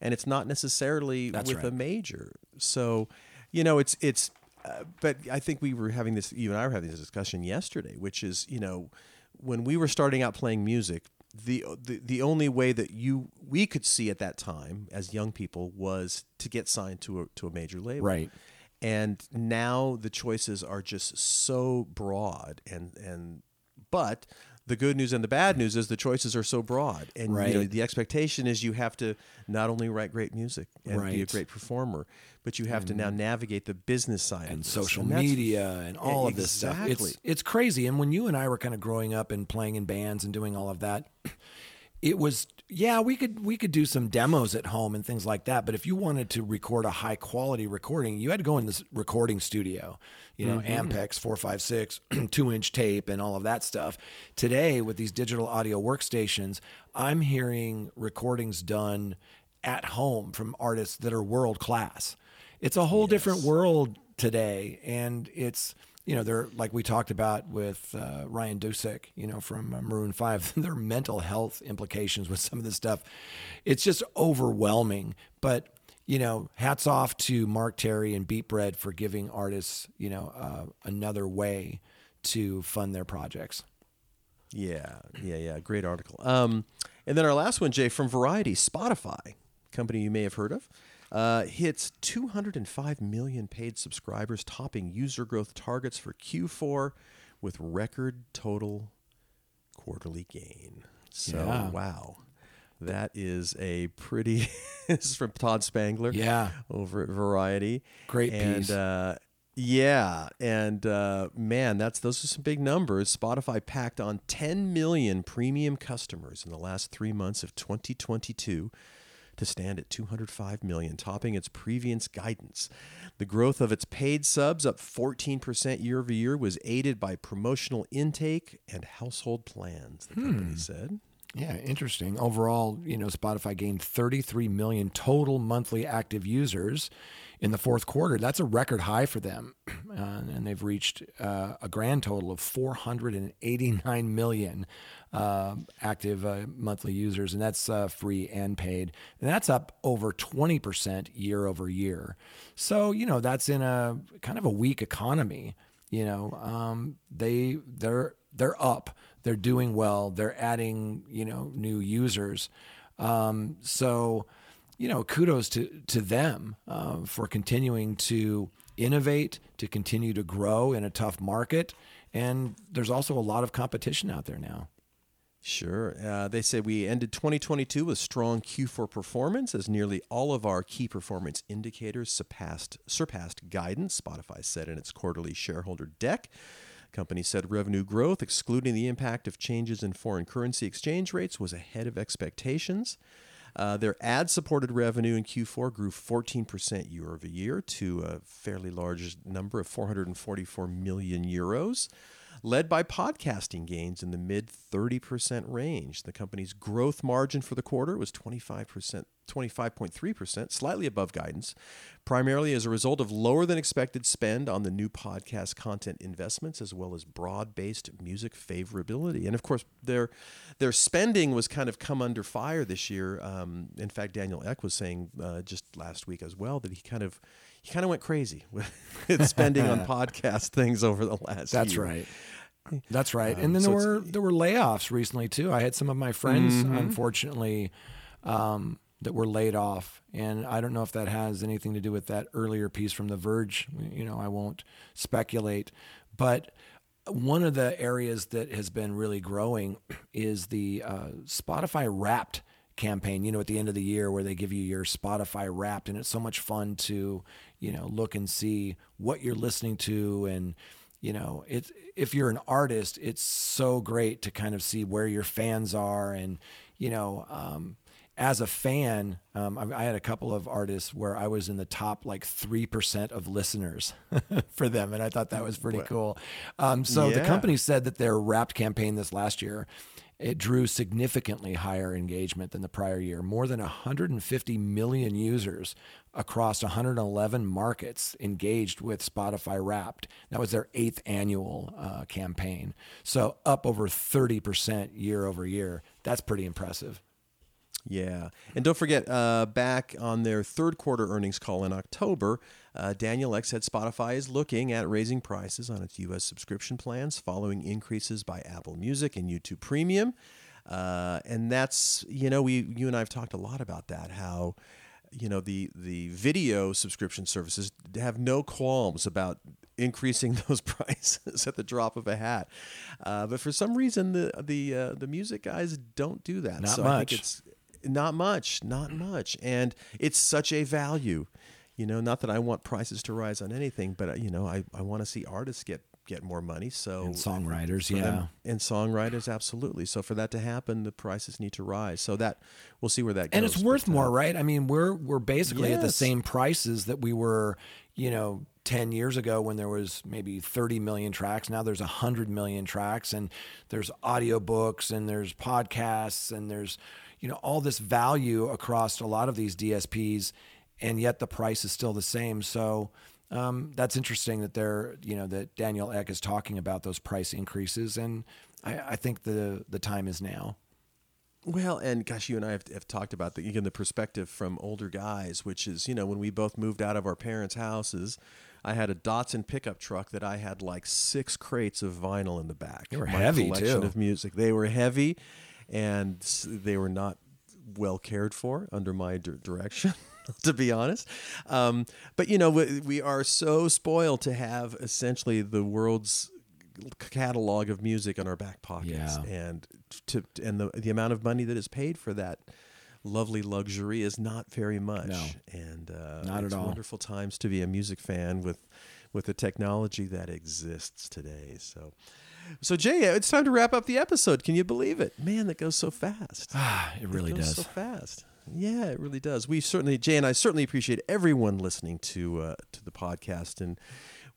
and it's not necessarily That's with a major. So, you know, it's it's. Uh, but I think we were having this. You and I were having this discussion yesterday, which is, you know, when we were starting out playing music, the, the the only way that you we could see at that time as young people was to get signed to a to a major label. Right. And now the choices are just so broad and and but the good news and the bad news is the choices are so broad, and you know, the expectation is you have to not only write great music and be a great performer, but you have to now mm-hmm. navigate the business side and social that's- media and all of this stuff. Exactly. It's it's crazy. And when you and I were kind of growing up and playing in bands and doing all of that, it was yeah we could we could do some demos at home and things like that. But if you wanted to record a high quality recording, you had to go in this recording studio, you know, Mhm. Ampex four five six, two inch tape, and all of that stuff. Today with these digital audio workstations, I'm hearing recordings done at home from artists that are world class. It's a whole different world today, and it's you know they're like we talked about with uh, Ryan Dusick, you know from uh, Maroon Five. their mental health implications with some of this stuff. It's just overwhelming, but. You know, hats off to Mark Terry and beatBread for giving artists, you know, uh, another way to fund their projects. Yeah, yeah, yeah. Great article. Um, and then our last one, Jay, from Variety, Spotify, company you may have heard of, uh, hits 205 million paid subscribers, topping user growth targets for Q4 with record total quarterly gain. So, Yeah. wow. That is a pretty. this is from Todd Spangler. Yeah. Over at Variety. Great and, piece. Uh, yeah, and uh, man, that's those are some big numbers. Spotify packed on 10 million premium customers in the last three months of 2022 to stand at 205 million, topping its previous guidance. The growth of its paid subs, up 14% year over year, was aided by promotional intake and household plans. The company Hmm. said. Yeah, interesting. Overall, you know, Spotify gained 33 million total monthly active users in the fourth quarter. That's a record high for them. Uh, and they've reached uh, a grand total of 489 million uh, active uh, monthly users, and that's uh, free and paid. And that's up over 20% year over year. So, you know, that's in a kind of a weak economy. You know, um, they they're they're up. They're doing well. They're adding you know new users. Um, so, you know, kudos to to them uh, for continuing to innovate, to continue to grow in a tough market. And there's also a lot of competition out there now. Sure. Uh, they say we ended 2022 with strong Q4 performance as nearly all of our key performance indicators surpassed surpassed guidance. Spotify said in its quarterly shareholder deck. Company said revenue growth, excluding the impact of changes in foreign currency exchange rates, was ahead of expectations. Uh, their ad supported revenue in Q4 grew 14% year over year to a fairly large number of 444 million euros, led by podcasting gains in the mid 30% range. The company's growth margin for the quarter was 25%. 25.3%, slightly above guidance, primarily as a result of lower than expected spend on the new podcast content investments as well as broad-based music favorability. And of course, their their spending was kind of come under fire this year. Um, in fact, Daniel Ek was saying uh, just last week as well that he kind of he kind of went crazy with, spending on podcast things over the last That's year. right. That's right. Um, and then so there were there were layoffs recently too. I had some of my friends, Mhm. unfortunately, um, that were laid off, and I don't know if that has anything to do with that earlier piece from The Verge. You know, I won't speculate, but one of the areas that has been really growing is the uh, Spotify Wrapped campaign. You know, at the end of the year where they give you your Spotify Wrapped, and it's so much fun to you know look and see what you're listening to. And you know it's if you're an artist it's so great to kind of see where your fans are. And you know um, as a fan um, I, I had a couple of artists where i was in the top like 3% of listeners for them. And i thought that was pretty cool. Um, so the company said that their wrapped campaign this last year it drew significantly higher engagement than the prior year. More than 150 million users across 111 markets engaged with Spotify Wrapped. That was their eighth annual uh, campaign. So up over 30% year over year. That's pretty impressive. Yeah. And don't forget, uh, back on their third quarter earnings call in October, uh, Daniel X said Spotify is looking at raising prices on its U.S. subscription plans following increases by Apple Music and YouTube Premium. Uh, and that's, you know, we, you and I have talked a lot about that, how, you know, the, the video subscription services have no qualms about increasing those prices at the drop of a hat. Uh, but for some reason, the the uh, the music guys don't do that. Not so I much. think it's not much, not much, and it's such a value. You know, not that I want prices to rise on anything, but uh, you know, I, I want to see artists get get more money. So And songwriters, for them- yeah. and songwriters, absolutely. So for that to happen, the prices need to rise. So that we'll see where that goes. and it's worth but, uh, more, right? I mean, we're we're basically at the same prices that we were, you know, ten years ago when there was maybe thirty million tracks. Now there's hundred million tracks, and there's audiobooks, and there's podcasts, and there's, you know, all this value across a lot of these DSPs, and yet the price is still the same. So. Um, that's interesting that they're, you know, that Daniel Ek is talking about those price increases, and I, I think the the time is now. Well, and gosh, you and I have, have talked about the again the perspective from older guys, which is you know when we both moved out of our parents' houses, I had a Datsun pickup truck that I had like six crates of vinyl in the back. They were My heavy, collection too. of music. They were heavy, and they were not well cared for under my dir- direction. To be honest, um, but you know we, we are so spoiled to have essentially the world's catalog of music in our back pockets, Yeah. and to and the the amount of money that is paid for that lovely luxury is not very much. No. and uh, Not at it's all. Wonderful times to be a music fan with with the technology that exists today. So. So Jay, it's time to wrap up the episode. Can you believe it? Man, that goes so fast. it really goes does. so fast. Yeah, it really does. We certainly, Jay and I certainly appreciate everyone listening to uh, to the podcast. And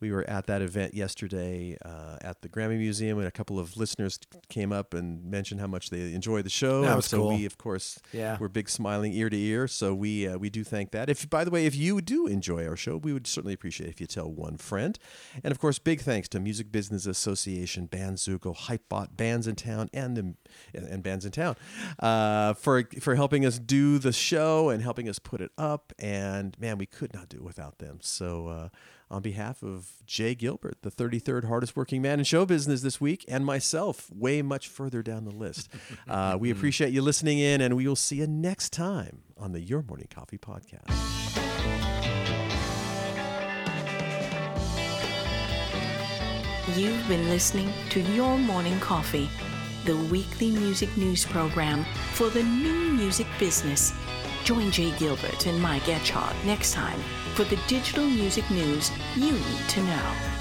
we were at that event yesterday uh, at the Grammy Museum, and a couple of listeners came up and mentioned how much they enjoyed the show. That was so cool. we, of course, Yeah. we're big smiling ear to ear. So we uh, we do thank that. If by the way, if you do enjoy our show, we would certainly appreciate if you tell one friend. And of course, big thanks to Music Business Association, Bandzoogle, Hypebot, Bandsintown, and the and, and Bandsintown uh, for for helping us do the show and helping us put it up. And man, we could not do it without them. So. On behalf of Jay Gilbert, the 33rd hardest working man in show business this week, and myself, way much further down the list. Uh, we appreciate you listening in, and we will see you next time on the Your Morning Coffee Podcast. You've been listening to Your Morning Coffee, the weekly music news program for the new music business. Join Jay Gilbert and Mike Etchart next time for the digital music news you need to know.